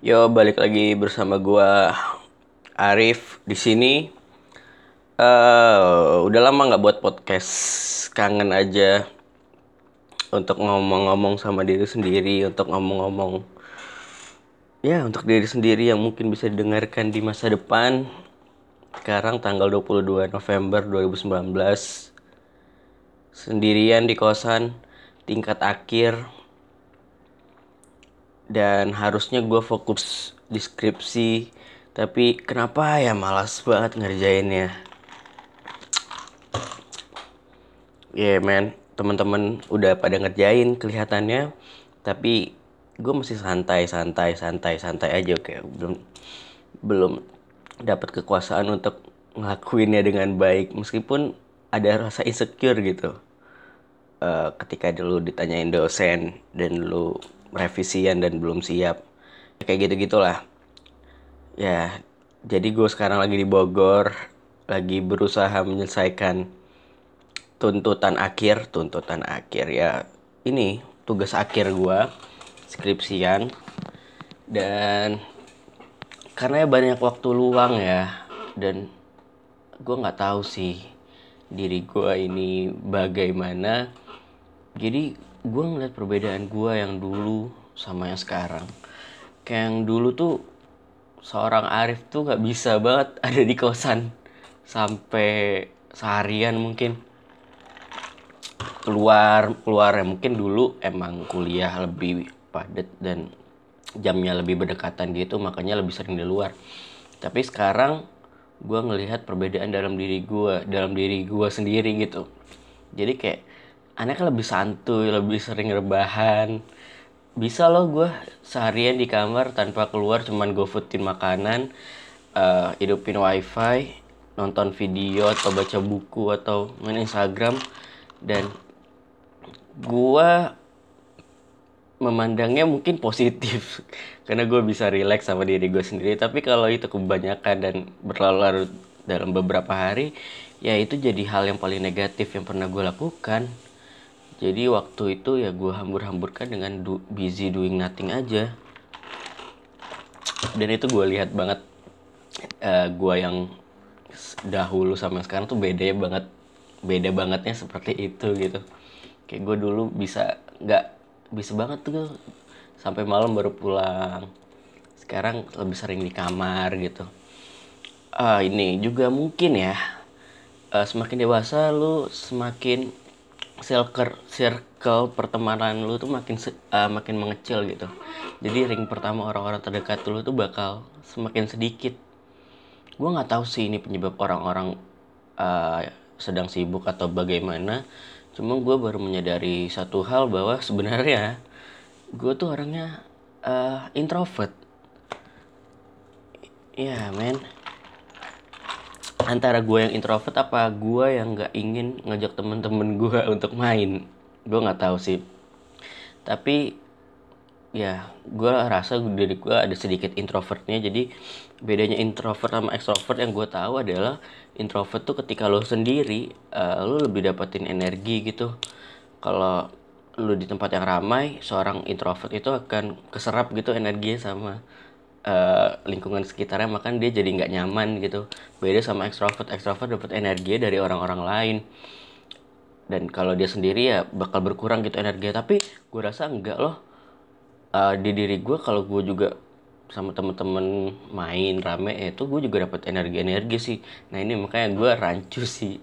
Yo, balik lagi bersama gua Arif di sini. eh udah lama nggak buat podcast, kangen aja untuk ngomong-ngomong sama diri sendiri, untuk ngomong-ngomong ya untuk diri sendiri yang mungkin bisa didengarkan di masa depan. Sekarang tanggal 22 November 2019 sendirian di kosan tingkat akhir dan harusnya gue fokus di skripsi. Tapi kenapa ya malas banget ngerjainnya? Ya yeah, men. Teman-teman udah pada ngerjain kelihatannya. Tapi gue masih santai santai santai santai aja kayak belum belum dapat kekuasaan untuk ngelakuinnya dengan baik. Meskipun ada rasa insecure gitu. Uh, ketika dulu ditanyain dosen dan lu revisian dan belum siap. Kayak gitu gitulah ya jadi gue sekarang lagi di Bogor lagi berusaha menyelesaikan tuntutan akhir tuntutan akhir ya ini tugas akhir gue skripsian. Dan karena ya banyak waktu luang ya dan gue nggak tahu sih diri gue ini bagaimana. Jadi gue ngeliat perbedaan gue yang dulu sama yang sekarang. Kayak yang dulu tuh seorang Arif tuh nggak bisa banget ada di kosan sampai seharian mungkin. Keluar keluar ya mungkin dulu emang kuliah lebih padat dan jamnya lebih berdekatan gitu makanya lebih sering di luar. Tapi sekarang gue ngelihat perbedaan dalam diri gue dalam diri gue sendiri gitu. Jadi kayak aneh kan lebih santuy lebih sering rebahan. Bisa loh gue seharian di kamar tanpa keluar cuman gue foodin makanan uh, hidupin wifi nonton video atau baca buku atau main Instagram. Dan gue memandangnya mungkin positif karena gue bisa relax sama diri gue sendiri. Tapi kalau itu kebanyakan dan berlarut-larut dalam beberapa hari ya itu jadi hal yang paling negatif yang pernah gue lakukan jadi waktu itu ya gue hambur-hamburkan dengan do, busy doing nothing aja. Dan itu gue lihat banget uh, gue yang dahulu sama sekarang tuh beda banget beda bangetnya seperti itu gitu. Kayak gue dulu bisa nggak bisa banget tuh sampai malam baru pulang. Sekarang lebih sering di kamar gitu. Uh, ini juga mungkin ya uh, semakin dewasa lu semakin circle circle pertemanan lu tuh makin uh, makin mengecil gitu. Jadi ring pertama orang-orang terdekat lu tuh bakal semakin sedikit. Gue nggak tahu sih ini penyebab orang-orang uh, sedang sibuk atau bagaimana. Cuma gue baru menyadari satu hal bahwa sebenarnya gue tuh orangnya uh, introvert. Ya yeah, men antara gue yang introvert apa gue yang nggak ingin ngajak temen-temen gue untuk main? Gue nggak tahu sih. Tapi ya gue rasa diri gue ada sedikit introvertnya. Jadi bedanya introvert sama extrovert yang gue tahu adalah introvert tuh ketika lo sendiri uh, lo lebih dapetin energi gitu. Kalau lo di tempat yang ramai seorang introvert itu akan keserap gitu energinya sama uh, lingkungan sekitarnya makan dia jadi nggak nyaman gitu. Beda sama extrovert extrovert dapat energi dari orang-orang lain. Dan kalau dia sendiri ya bakal berkurang gitu energi tapi gue rasa enggak loh. Uh, di diri gue kalau gue juga sama temen-temen main rame ya itu gue juga dapat energi-energi sih. Nah ini makanya gue rancu sih.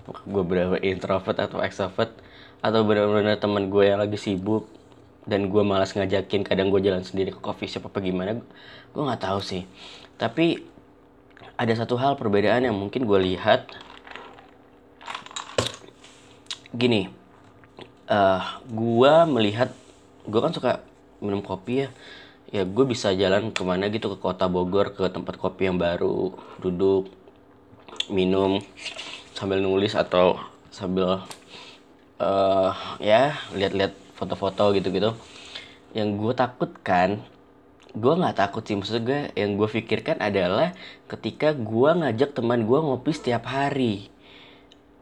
Apakah gue berapa introvert atau extrovert? Atau benar-benar temen gue yang lagi sibuk dan gue malas ngajakin kadang gue jalan sendiri ke coffee shop apa gimana gue nggak tahu sih. Tapi ada satu hal perbedaan yang mungkin gue lihat. Gini uh, gue melihat gue kan suka minum kopi ya. Ya gue bisa jalan ke mana gitu ke kota Bogor ke tempat kopi yang baru duduk minum sambil nulis atau sambil uh, ya lihat-lihat foto-foto gitu-gitu. Yang gue takutkan gue nggak takut sih. Maksud gue yang gue pikirkan adalah ketika gue ngajak teman gue ngopi setiap hari.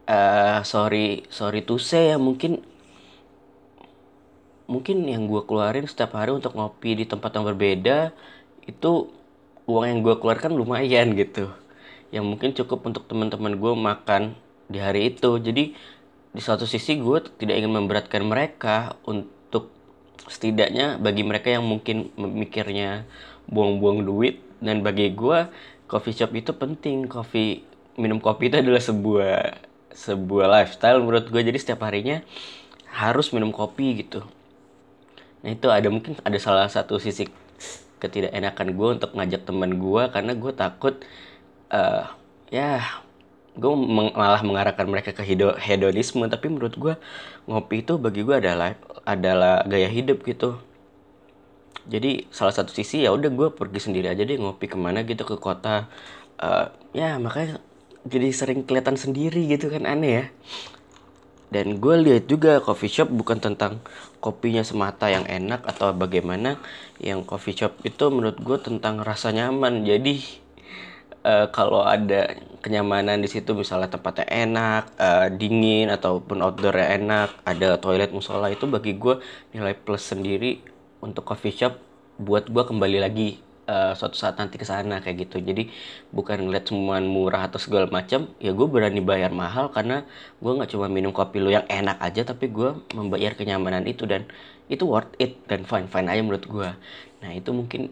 Uh, sorry sorry to say ya mungkin mungkin yang gue keluarin setiap hari untuk ngopi di tempat yang berbeda itu uang yang gue keluarkan lumayan gitu. Yang mungkin cukup untuk teman-teman gue makan di hari itu. Jadi di satu sisi gue tidak ingin memberatkan mereka untuk setidaknya bagi mereka yang mungkin memikirnya buang-buang duit. Dan bagi gue coffee shop itu penting. Kopi minum kopi itu adalah sebuah sebuah lifestyle menurut gue jadi setiap harinya harus minum kopi gitu. Nah itu ada mungkin ada salah satu sisi ketidakenakan gue untuk ngajak teman gue karena gue takut uh, ya gue malah mengarahkan mereka ke hedonisme tapi menurut gue ngopi itu bagi gue adalah adalah gaya hidup gitu. Jadi salah satu sisi ya udah gue pergi sendiri aja deh ngopi ke mana gitu ke kota. Uh, ya makanya jadi sering kelihatan sendiri gitu kan aneh ya. Dan gue lihat juga coffee shop bukan tentang kopinya semata yang enak atau bagaimana. Yang coffee shop itu menurut gue tentang rasa nyaman. Jadi uh, kalau ada kenyamanan di situ misalnya tempatnya enak uh, dingin ataupun outdoornya enak ada toilet musola itu bagi gue nilai plus sendiri untuk coffee shop buat gue kembali lagi uh, suatu saat nanti ke sana kayak gitu. Jadi bukan ngeliat semua murah atau segala macam ya gue berani bayar mahal karena gue nggak cuma minum kopi lu yang enak aja tapi gue membayar kenyamanan itu dan itu worth it dan fine fine aja menurut gue nah itu mungkin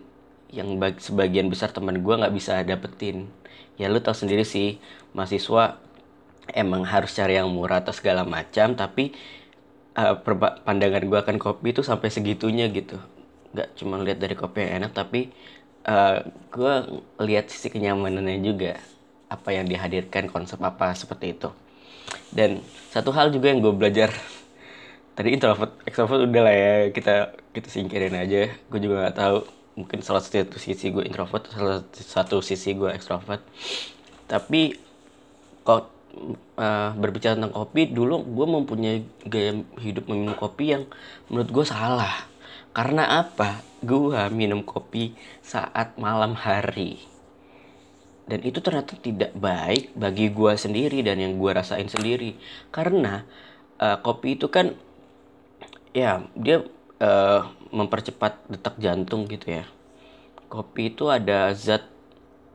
yang bagi, sebagian besar teman gue nggak bisa dapetin. Ya lu tau sendiri sih mahasiswa emang harus cari yang murah atau segala macam tapi uh, pandangan gue akan kopi itu sampai segitunya gitu. Nggak cuma lihat dari kopi yang enak tapi uh, gue lihat sisi kenyamanannya juga apa yang dihadirkan konsep apa seperti itu. Dan satu hal juga yang gue belajar tadi introvert extrovert udah lah ya kita kita singkirin aja. Gue juga nggak tahu mungkin salah satu sisi gue introvert salah satu sisi gue ekstrovert tapi kok uh, berbicara tentang kopi dulu gue mempunyai gaya hidup meminum kopi yang menurut gue salah. Karena apa? Gue minum kopi saat malam hari. Dan itu ternyata tidak baik bagi gue sendiri dan yang gue rasain sendiri. Karena uh, kopi itu kan ya dia uh, mempercepat detak jantung gitu ya. Kopi itu ada zat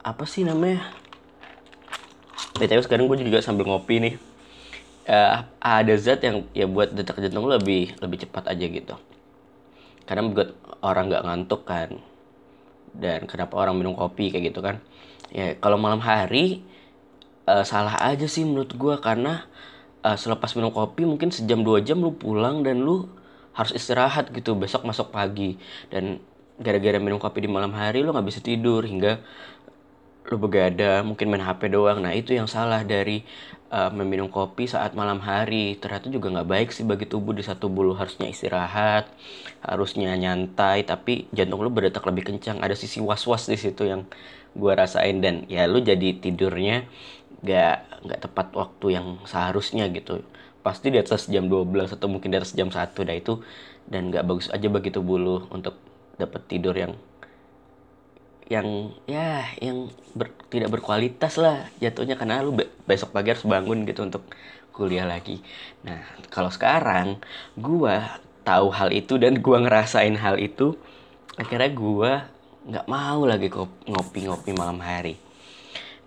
apa sih namanya? BTW sekarang gue juga sambil ngopi nih. Uh, ada zat yang ya buat detak jantung lebih lebih cepat aja gitu. Karena buat orang nggak ngantuk kan. Dan kenapa orang minum kopi kayak gitu kan? Ya kalau malam hari uh, salah aja sih menurut gue karena uh, selepas minum kopi mungkin sejam dua jam lu pulang dan lu harus istirahat gitu besok masuk pagi. Dan gara-gara minum kopi di malam hari lo nggak bisa tidur hingga lo begadang mungkin main HP doang. Nah itu yang salah dari uh, meminum kopi saat malam hari. Ternyata juga nggak baik sih bagi tubuh di satu bulu. Harusnya istirahat harusnya nyantai tapi jantung lo berdetak lebih kencang. Ada sisi was-was di situ yang gue rasain. Dan ya lo jadi tidurnya nggak nggak tepat waktu yang seharusnya gitu pasti di atas jam 12 atau mungkin di atas jam 1 dah itu. Dan nggak bagus aja bagi tubuh lu untuk dapat tidur yang yang ya yang ber, tidak berkualitas lah. Jatuhnya karena lu be besok pagi harus bangun gitu untuk kuliah lagi. Nah, kalau sekarang gua tahu hal itu dan gua ngerasain hal itu, akhirnya gua nggak mau lagi ngopi-ngopi malam hari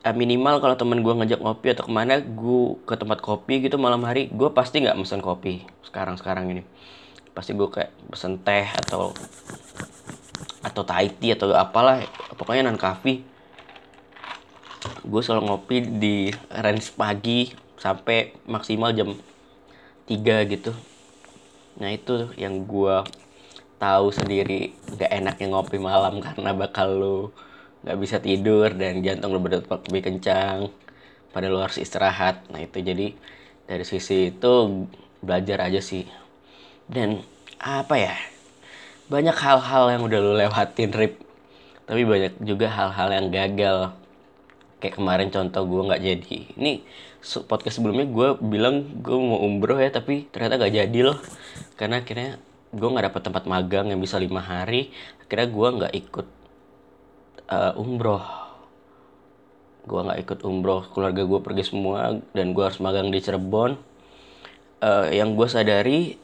uh, minimal kalau temen gue ngajak ngopi atau ke mana gue ke tempat kopi gitu malam hari gue pasti nggak mesen kopi sekarang sekarang ini. Pasti gue kayak pesen teh atau atau Thai tea atau apalah pokoknya non coffee gue selalu ngopi di range pagi sampai maksimal jam 3 gitu. Nah itu yang gue tahu sendiri gak enaknya ngopi malam karena bakal lu nggak bisa tidur dan jantung lo berdetak lebih kencang. Pada lo harus istirahat. Nah itu jadi dari sisi itu belajar aja sih. Dan apa ya? Banyak hal-hal yang udah lo lewatin rip. Tapi banyak juga hal-hal yang gagal. Kayak kemarin contoh gue nggak jadi. Ini podcast sebelumnya gue bilang gue mau umroh ya tapi ternyata gak jadi loh. Karena akhirnya gue nggak dapet tempat magang yang bisa lima hari. Akhirnya gue nggak ikut uh, umroh. Gue nggak ikut umroh keluarga gue pergi semua dan gue harus magang di Cirebon. Uh, yang gue sadari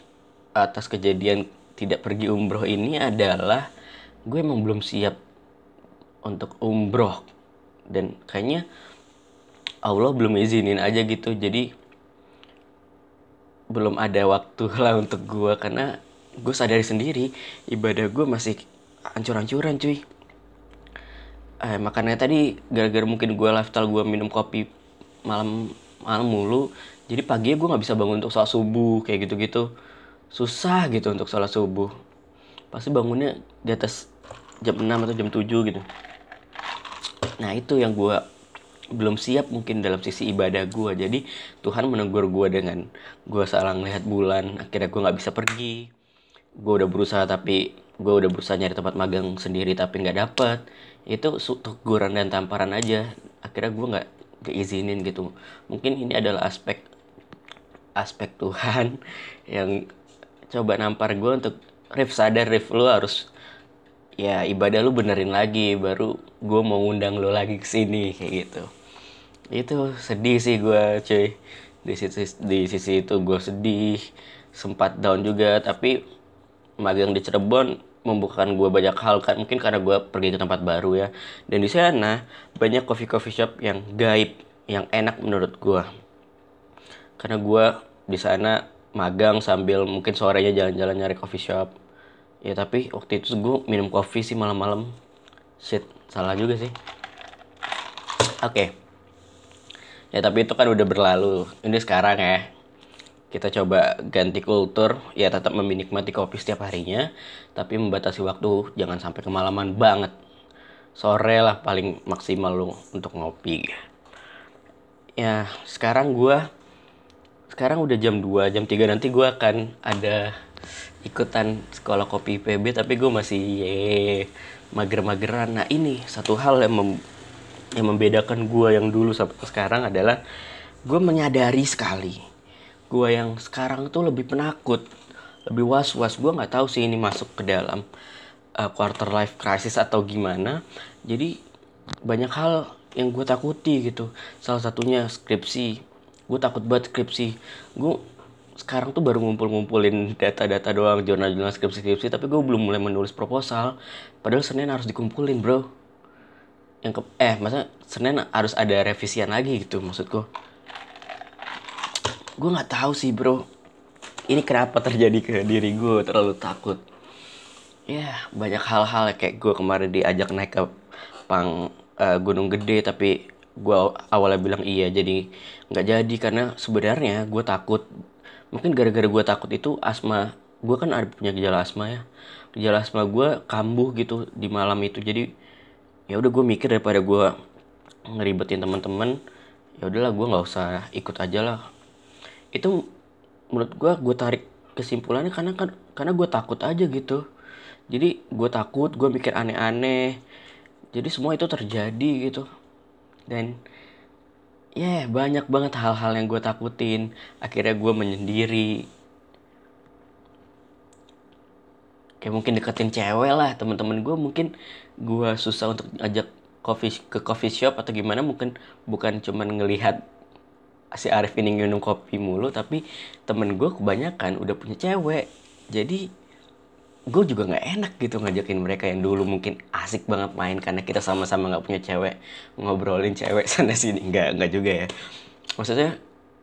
atas kejadian tidak pergi umroh ini adalah gue emang belum siap untuk umroh. Dan kayaknya Allah belum izinin aja gitu. Jadi belum ada waktu lah untuk gue karena gue sadari sendiri ibadah gue masih hancur-hancuran cuy eh, makanya tadi gara-gara mungkin gue lifestyle gue minum kopi malam malam mulu jadi pagi gue nggak bisa bangun untuk sholat subuh kayak gitu-gitu. Susah gitu untuk sholat subuh. Pasti bangunnya di atas jam 6 atau jam 7 gitu. Nah itu yang gue belum siap mungkin dalam sisi ibadah gue jadi Tuhan menegur gue dengan gue salah ngelihat bulan akhirnya gue nggak bisa pergi. Gue udah berusaha tapi gue udah berusaha nyari tempat magang sendiri tapi nggak dapet. Itu teguran dan tamparan aja. Akhirnya gue nggak keizinin gitu. Mungkin ini adalah aspek aspek Tuhan yang coba nampar gue untuk Rif sadar Rif lu harus ya ibadah lu benerin lagi baru gue mau undang lu lagi ke sini kayak gitu. Itu sedih sih gue cuy. Di sisi di sisi itu gue sedih sempat down juga tapi magang di Cirebon membukakan gue banyak hal kan. Mungkin karena gue pergi ke tempat baru ya. Dan di sana banyak coffee coffee shop yang gaib yang enak menurut gue karena gue di sana magang sambil mungkin sorenya jalan-jalan nyari coffee shop. Ya tapi waktu itu gue minum kopi sih malam-malam. Shit salah juga sih. Oke. Okay. ya tapi itu kan udah berlalu. Ini sekarang ya kita coba ganti kultur ya tetap menikmati kopi setiap harinya tapi membatasi waktu jangan sampai kemalaman banget. Sore lah paling maksimal lu untuk ngopi. Ya sekarang gue sekarang udah jam 2 jam 3 nanti gue akan ada ikutan sekolah kopi PB tapi gue masih ye mager-mageran. Nah ini satu hal yang mem, yang membedakan gue yang dulu sampai sekarang adalah gue menyadari sekali gue yang sekarang tuh lebih penakut lebih was-was. Gue nggak tahu sih ini masuk ke dalam uh, quarter life crisis atau gimana. Jadi banyak hal yang gue takuti gitu. Salah satunya skripsi. Gue takut banget skripsi. Gue sekarang tuh baru ngumpul-ngumpulin data-data doang jurnal-jurnal skripsi-skripsi tapi gue belum mulai menulis proposal. Padahal Senin harus dikumpulin bro. Yang ke eh masa Senin harus ada revisian lagi gitu maksud gue gue nggak tahu sih bro. Ini kenapa terjadi ke diri gue terlalu takut? Ya banyak hal-hal kayak gue kemarin diajak naik ke pang uh, gunung gede tapi gue awalnya bilang iya jadi nggak jadi. Karena sebenarnya gue takut. Mungkin gara-gara gue takut itu asma gue kan ada punya gejala asma ya. Gejala asma gue kambuh gitu di malam itu. Jadi ya udah gue mikir daripada gue ngeribetin teman-teman ya udahlah gue nggak usah ikut aja lah itu menurut gue gue tarik kesimpulannya karena kan karena gue takut aja gitu. Jadi gue takut gue mikir aneh-aneh. Jadi semua itu terjadi gitu. Dan ya yeah, banyak banget hal-hal yang gue takutin. Akhirnya gue menyendiri. Kayak mungkin deketin cewek lah teman-teman gue mungkin gue susah untuk ajak coffee ke coffee shop atau gimana. Mungkin bukan cuman ngelihat si Arif ini minum kopi mulu tapi temen gue kebanyakan udah punya cewek. Jadi gue juga nggak enak gitu ngajakin mereka yang dulu mungkin asik banget main karena kita sama-sama nggak punya cewek. Ngobrolin cewek sana sini nggak nggak juga ya. Maksudnya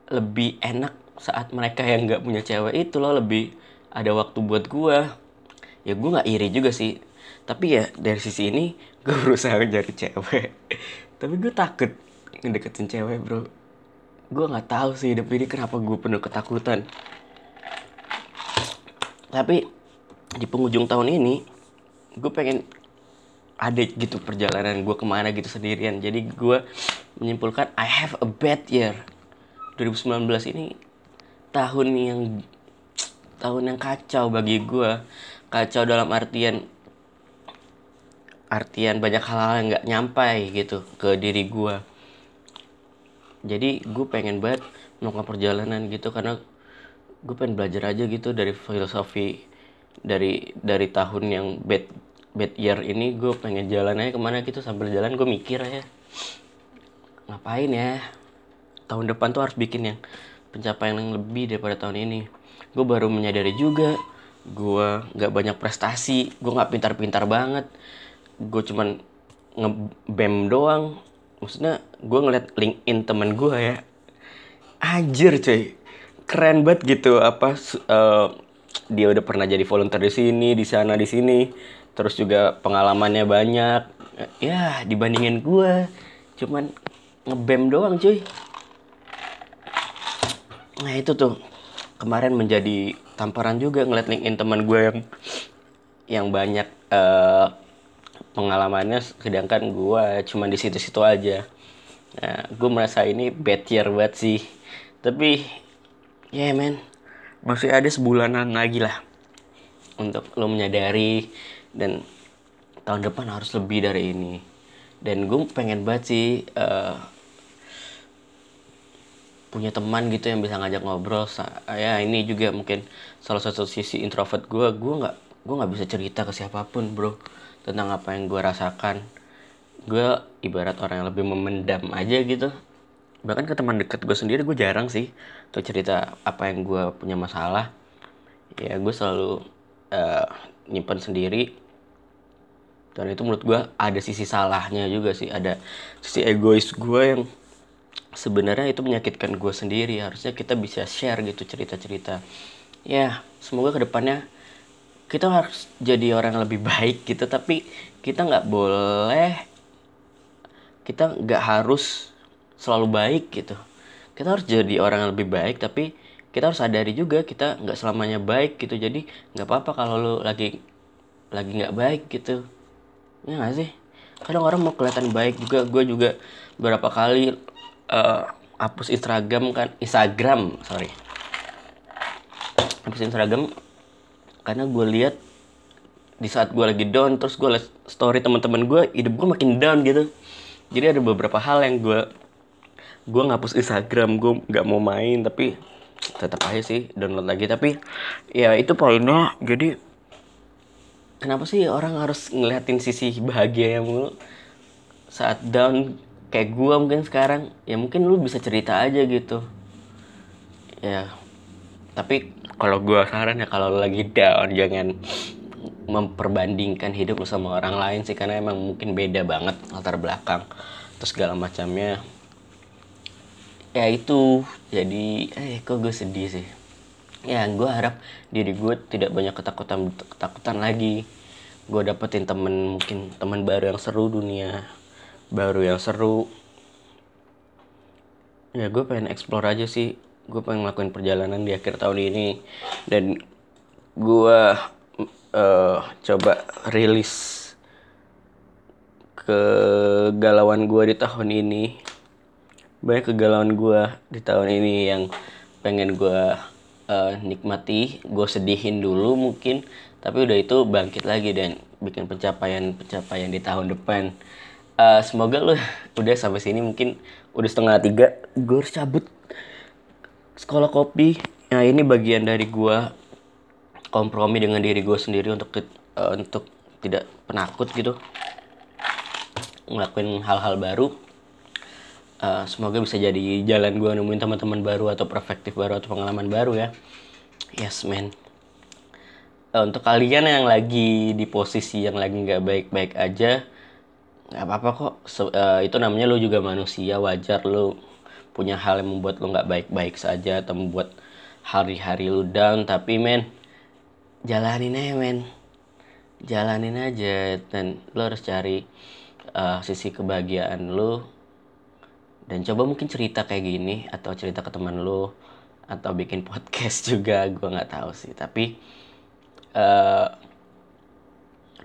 lebih enak saat mereka yang nggak punya cewek itu loh lebih ada waktu buat gue ya gue nggak iri juga sih. Tapi ya dari sisi ini gue berusaha mencari cewek. Tapi gue takut ngedeketin cewek bro gue nggak tahu sih hidup ini kenapa gue penuh ketakutan. Tapi di penghujung tahun ini gue pengen ada gitu perjalanan gue ke mana gitu sendirian. Jadi gue menyimpulkan I have a bad year. 2019 ini tahun yang tahun yang kacau bagi gue kacau dalam artian artian banyak hal-hal yang nggak nyampai gitu ke diri gue jadi gue pengen banget melakukan perjalanan gitu karena gue pengen belajar aja gitu dari filosofi dari dari tahun yang bad bad year ini. Gue pengen jalan aja ke mana gitu sambil jalan gue mikir aja. Ngapain ya? Tahun depan tuh harus bikin yang pencapaian yang lebih daripada tahun ini. Gue baru menyadari juga gue nggak banyak prestasi gue nggak pintar-pintar banget. Gue cuman ngebem doang maksudnya gue ngeliat LinkedIn temen gue ya. Anjir cuy. Keren banget gitu apa uh, dia udah pernah jadi volunteer di sini di sana di sini. Terus juga pengalamannya banyak. Ya dibandingin gue cuman ngebem doang cuy. Nah itu tuh. Kemarin menjadi tamparan juga ngeliat LinkedIn teman gue yang yang banyak uh, pengalamannya sedangkan gue cuma di situ-situ aja. Nah gue merasa ini bad year banget sih. Tapi ya yeah, men masih ada sebulanan lagi lah untuk lo menyadari dan tahun depan harus lebih dari ini. Dan gue pengen banget sih uh, punya teman gitu yang bisa ngajak ngobrol ya ini juga mungkin salah satu sisi introvert gue gue nggak gue nggak bisa cerita ke siapa pun bro tentang apa yang gue rasakan. Gue ibarat orang yang lebih memendam aja gitu. Bahkan ke teman dekat gue sendiri gue jarang sih tuh cerita apa yang gue punya masalah. Ya gue selalu uh, nyimpan sendiri. Dan itu menurut gue ada sisi salahnya juga sih. Ada sisi egois gue yang sebenarnya itu menyakitkan gue sendiri. Harusnya kita bisa share gitu cerita-cerita. Ya semoga ke depannya kita harus jadi orang yang lebih baik gitu tapi kita nggak boleh kita nggak harus selalu baik gitu. Kita harus jadi orang yang lebih baik tapi kita harus sadari juga kita nggak selamanya baik gitu. Jadi nggak apa-apa kalau lo lagi lagi nggak baik gitu. Ya nggak sih? Kadang orang mau kelihatan baik juga. Gue juga beberapa kali uh, hapus Instagram kan Instagram sorry. Hapus Instagram karena gue lihat di saat gue lagi down terus gue liat story teman-teman gue hidup gue makin down gitu. Jadi ada beberapa hal yang gue gue ngapus Instagram gue nggak mau main tapi tetap aja sih download lagi. Tapi ya itu poinnya jadi kenapa sih orang harus ngeliatin sisi bahagia yang mulu? Saat down kayak gue mungkin sekarang ya mungkin lu bisa cerita aja gitu. Ya tapi kalau gue saran ya kalau lagi down jangan memperbandingkan hidup lu sama orang lain sih karena emang mungkin beda banget latar belakang terus segala macamnya. Ya itu jadi eh kok gue sedih sih? Ya gue harap diri gue tidak banyak ketakutan ketakutan lagi. Gue dapetin temen mungkin teman baru yang seru dunia baru yang seru. Ya gue pengen explore aja sih gue pengen ngelakuin perjalanan di akhir tahun ini. Dan gue uh, coba rilis kegalauan gue di tahun ini. Banyak kegalauan gue di tahun ini yang pengen gue uh, nikmati. Gue sedihin dulu mungkin tapi udah itu bangkit lagi dan bikin pencapaian pencapaian di tahun depan. Uh, semoga lo udah sampai sini mungkin udah setengah tiga gue harus cabut sekolah kopi. Nah ini bagian dari gue kompromi dengan diri gue sendiri untuk uh, untuk tidak penakut gitu. Ngelakuin hal-hal baru. Uh, semoga bisa jadi jalan gue nemuin teman-teman baru atau perspektif baru atau pengalaman baru ya. Yes man. Uh, untuk kalian yang lagi di posisi yang lagi nggak baik-baik aja nggak apa-apa kok. So, uh, itu namanya lo juga manusia wajar lo punya hal yang membuat lo nggak baik-baik saja atau membuat hari-hari lo down. Tapi men jalanin aja men. Jalanin aja dan lo harus cari uh, sisi kebahagiaan lo. Dan coba mungkin cerita kayak gini atau cerita ke teman lo atau bikin podcast juga gue nggak tahu sih. Tapi uh,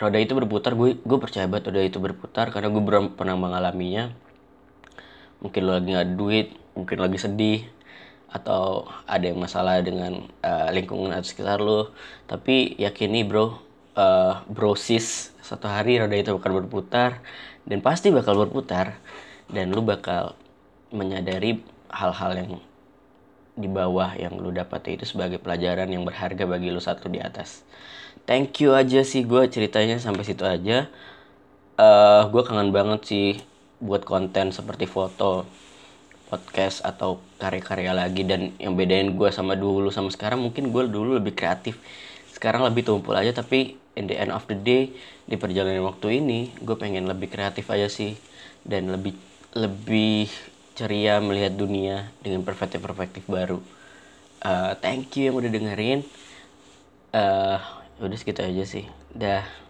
roda itu berputar. Gue gue percaya banget roda itu berputar karena gue pernah mengalaminya. Mungkin lo lagi nggak duit mungkin lagi sedih atau ada yang masalah dengan uh, lingkungan atau sekitar lo tapi yakini bro uh, brosis satu hari roda itu akan berputar dan pasti bakal berputar dan lu bakal menyadari hal-hal yang di bawah yang lu dapat itu sebagai pelajaran yang berharga bagi lu satu di atas. Thank you aja sih gue ceritanya sampai situ aja. Uh, eh, gue kangen banget sih buat konten seperti foto, podcast atau karya-karya lagi dan yang bedain gue sama dulu sama sekarang mungkin gue dulu lebih kreatif. sekarang lebih tumpul aja tapi in the end of the day di perjalanan waktu ini gue pengen lebih kreatif aja sih dan lebih lebih ceria melihat dunia dengan perspektif-perspektif baru. Uh, thank you yang udah dengerin. Uh, udah segitu aja sih. Dah.